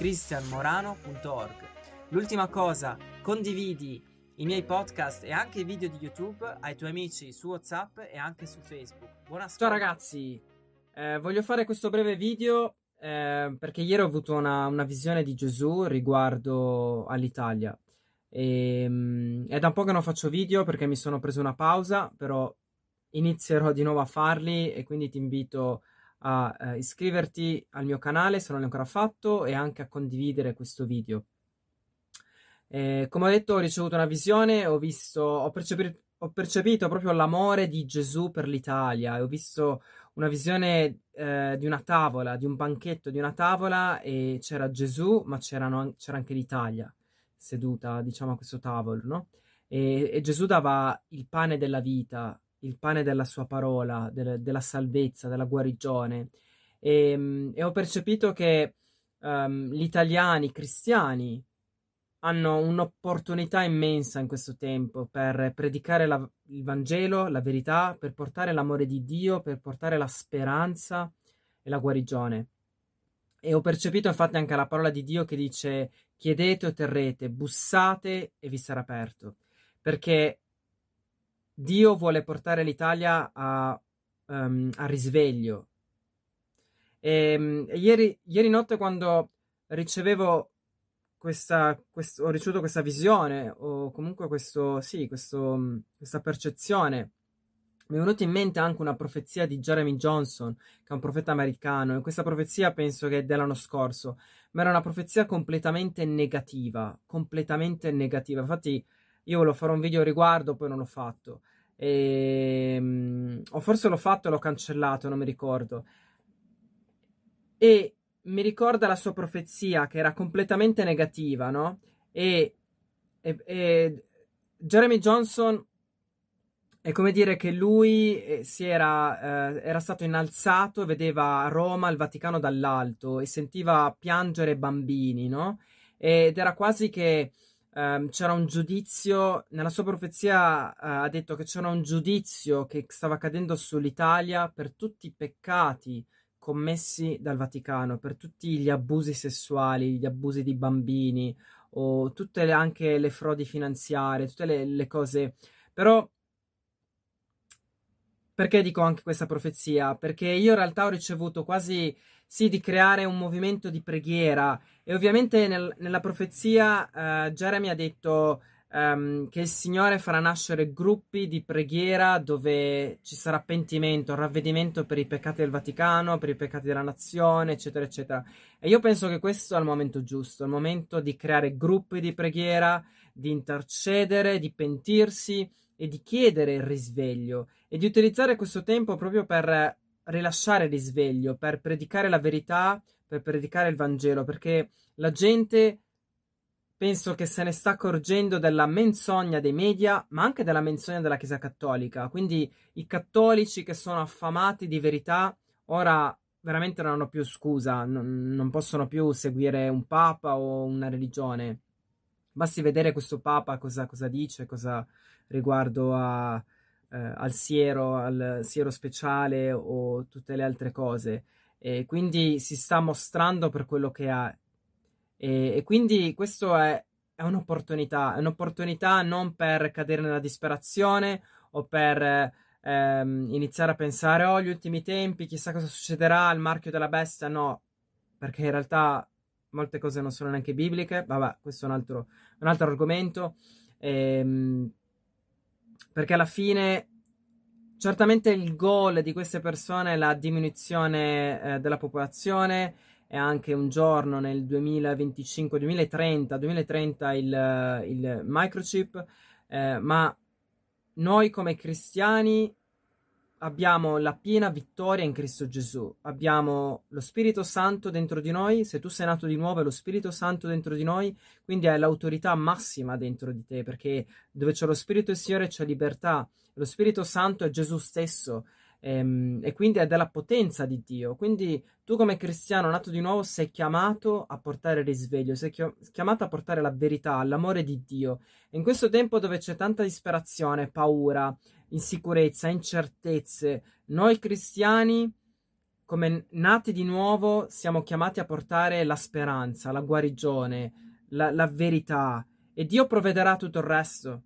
cristianmorano.org. L'ultima cosa, condividi i miei podcast e anche i video di YouTube ai tuoi amici su WhatsApp e anche su Facebook. Buona Ciao ragazzi, eh, voglio fare questo breve video eh, perché ieri ho avuto una, una, visione di Gesù riguardo all'Italia. E, um, è da un po' che non faccio video perché mi sono preso una pausa, però inizierò di nuovo a farli e quindi ti invito a a eh, iscriverti al mio canale se non l'hai ancora fatto e anche a condividere questo video. Eh, come ho detto, ho ricevuto una visione, ho visto, ho, percepito, ho percepito proprio l'amore di Gesù per l'Italia e ho visto una visione eh, di una tavola, di un banchetto di una tavola e c'era Gesù, ma c'era anche l'Italia seduta, diciamo, a questo tavolo, no? E, e Gesù dava il pane della vita il pane della sua parola, del, della salvezza, della guarigione. E, ehm, e ho percepito che um, gli italiani cristiani hanno un'opportunità immensa in questo tempo per predicare la, il Vangelo, la verità, per portare l'amore di Dio, per portare la speranza e la guarigione. E ho percepito infatti anche la parola di Dio che dice chiedete o terrete, bussate e vi sarà aperto. Perché Dio vuole portare l'Italia a, um, a risveglio. E, um, ieri, ieri, notte quando ricevevo questa, questo, ho ricevuto questa visione o comunque questo, sì, questo, questa percezione, mi è venuta in mente anche una profezia di Jeremy Johnson, che è un profeta americano, e questa profezia penso che è dell'anno scorso, ma era una profezia completamente negativa, completamente negativa. Infatti io volevo fare un video riguardo, poi non l'ho fatto. E, um, o forse l'ho fatto e l'ho cancellato, non mi ricordo. E mi ricorda la sua profezia che era completamente negativa, no? E, e, e Jeremy Johnson è come dire che lui eh, si era, eh, era stato innalzato, vedeva Roma, il Vaticano dall'alto e sentiva piangere bambini, no? Ed era quasi che um, c'era un giudizio, nella sua profezia uh, ha detto che c'era un giudizio che stava cadendo sull'Italia per tutti i peccati commessi dal Vaticano, per tutti gli abusi sessuali, gli abusi di bambini o tutte le, anche le frodi finanziarie, tutte le, le cose. Però perché dico anche questa profezia? Perché io in realtà ho ricevuto quasi sì di creare un movimento di preghiera e ovviamente nel, nella profezia uh, Jeremy ha detto um, che il Signore farà nascere gruppi di preghiera dove ci sarà pentimento, ravvedimento per i peccati del Vaticano, per i peccati della nazione, eccetera, eccetera. E io penso che questo è il momento giusto, il momento di creare gruppi di preghiera, di intercedere, di pentirsi e di chiedere il risveglio e di utilizzare questo tempo proprio per rilasciare il risveglio, per predicare la verità, per predicare il Vangelo, perché la gente penso che se ne sta accorgendo della menzogna dei media, ma anche della menzogna della Chiesa Cattolica. Quindi i cattolici che sono affamati di verità ora veramente non hanno più scusa, non, non possono più seguire un papa o una religione. Basti vedere questo papa cosa, cosa dice, cosa, riguardo a, eh, al siero, al siero speciale o tutte le altre cose. E quindi si sta mostrando per quello che ha. E, e quindi questo è, è, un'opportunità, è un'opportunità non per cadere nella disperazione o per ehm, iniziare a pensare, oh, gli ultimi tempi, chissà cosa succederà, il marchio della bestia, no, perché in realtà molte cose non sono neanche bibliche, vabbè, questo è un altro, un altro argomento. Ehm, perché alla fine certamente il goal di queste persone è la diminuzione eh, della popolazione. E anche un giorno nel 2025, 2030, 2030 il, il microchip, eh, ma noi come cristiani abbiamo la piena vittoria in Cristo Gesù. Abbiamo lo Spirito Santo dentro di noi. Se tu sei nato di nuovo, è lo Spirito Santo dentro di noi, quindi hai l'autorità massima dentro di te, perché dove c'è lo Spirito del Signore c'è libertà. Lo Spirito Santo è Gesù stesso ehm, e quindi è della potenza di Dio. Quindi tu come cristiano nato di nuovo sei chiamato a portare risveglio, sei chiamato a portare la verità, l'amore di Dio. E in questo tempo dove c'è tanta disperazione, paura, insicurezza, incertezze, noi cristiani come nati di nuovo siamo chiamati a portare la speranza, la guarigione, la, la verità e Dio provvederà tutto il resto.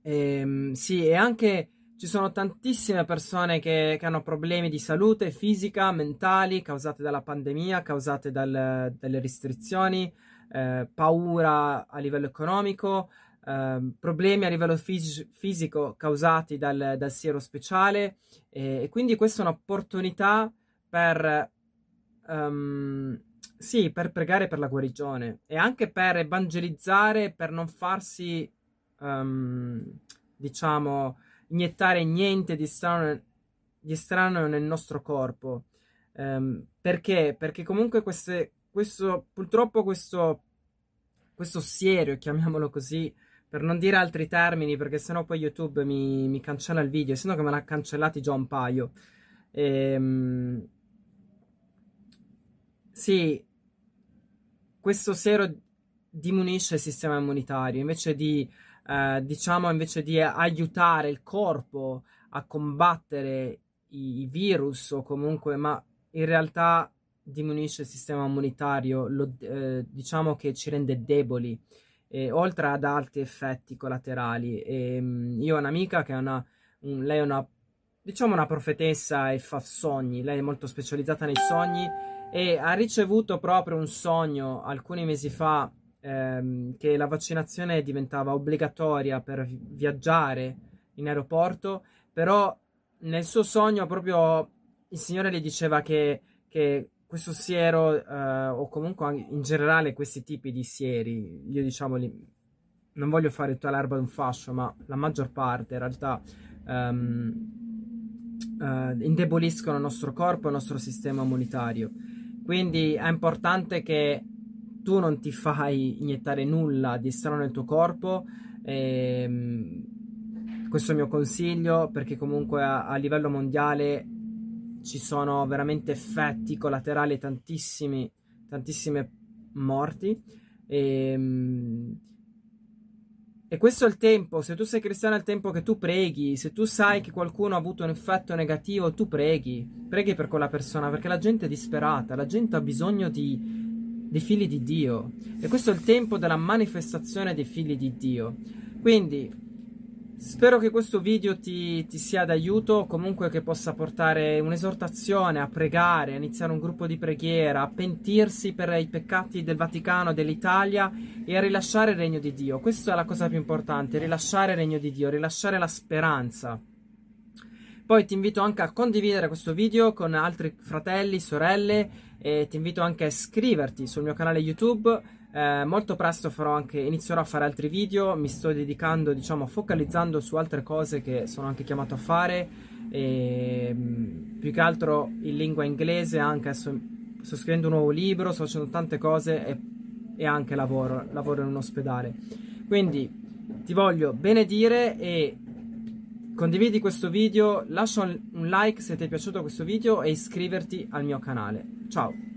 E, ehm, sì, e anche ci sono tantissime persone che, che, hanno problemi di salute fisica, mentali, causate dalla pandemia, causate dal, dalle restrizioni, eh, paura a livello economico, eh, problemi a livello fis- fisico causati dal, dal siero speciale. E, e, quindi questa è un'opportunità per, um, sì, per pregare per la guarigione e anche per evangelizzare, per non farsi, um, diciamo, iniettare niente di strano, di strano nel nostro corpo. Um, perché? Perché comunque queste, questo, purtroppo questo, questo siero, chiamiamolo così, per non dire altri termini, perché sennò poi YouTube mi, mi cancella il video, essendo che me l'ha cancellati già un paio. Ehm, sì, questo siero diminuisce il sistema immunitario, invece di eh, diciamo invece di aiutare il corpo a combattere i, i, virus o comunque, ma in realtà diminuisce il sistema immunitario, lo, eh, diciamo che ci rende deboli, eh, oltre ad altri effetti collaterali. E, ehm, io ho un'amica che è una, un, lei è una, diciamo una profetessa e fa sogni, lei è molto specializzata nei sogni e ha ricevuto proprio un sogno alcuni mesi fa ehm, che la vaccinazione diventava obbligatoria per viaggiare in aeroporto, però nel suo sogno proprio il Signore le diceva che, che questo siero, eh, o comunque in generale questi tipi di sieri, io diciamo, li, non voglio fare tutta l'erba d'un fascio, ma la maggior parte in realtà um, uh, indeboliscono il nostro corpo e il nostro sistema immunitario. Quindi è importante che tu non ti fai iniettare nulla di strano nel tuo corpo. Ehm, questo è il mio consiglio perché comunque a, a, livello mondiale ci sono veramente effetti collaterali tantissimi, tantissime morti. Ehm, e questo è il tempo, se tu sei cristiano è il tempo che tu preghi, se tu sai che qualcuno ha avuto un effetto negativo, tu preghi, preghi per quella persona perché la gente è disperata, la gente ha bisogno di, dei figli di Dio. E questo è il tempo della manifestazione dei figli di Dio. Quindi spero che questo video ti, ti sia d'aiuto, comunque che possa portare un'esortazione a pregare, a iniziare un gruppo di preghiera, a pentirsi per i peccati del Vaticano, dell'Italia e a rilasciare il regno di Dio. Questa è la cosa più importante, rilasciare il regno di Dio, rilasciare la speranza. Poi ti invito anche a condividere questo video con altri fratelli, sorelle e ti invito anche a iscriverti sul mio canale YouTube. Eh, molto presto anche, inizierò a fare altri video, mi sto dedicando, diciamo, focalizzando su altre cose che sono anche chiamato a fare. E, mm, più che altro in lingua inglese, anche adesso sto scrivendo un nuovo libro, sto facendo tante cose e, e anche lavoro, lavoro in un ospedale. Quindi ti voglio benedire e condividi questo video, lascia un like se ti è piaciuto questo video e iscriverti al mio canale. Ciao!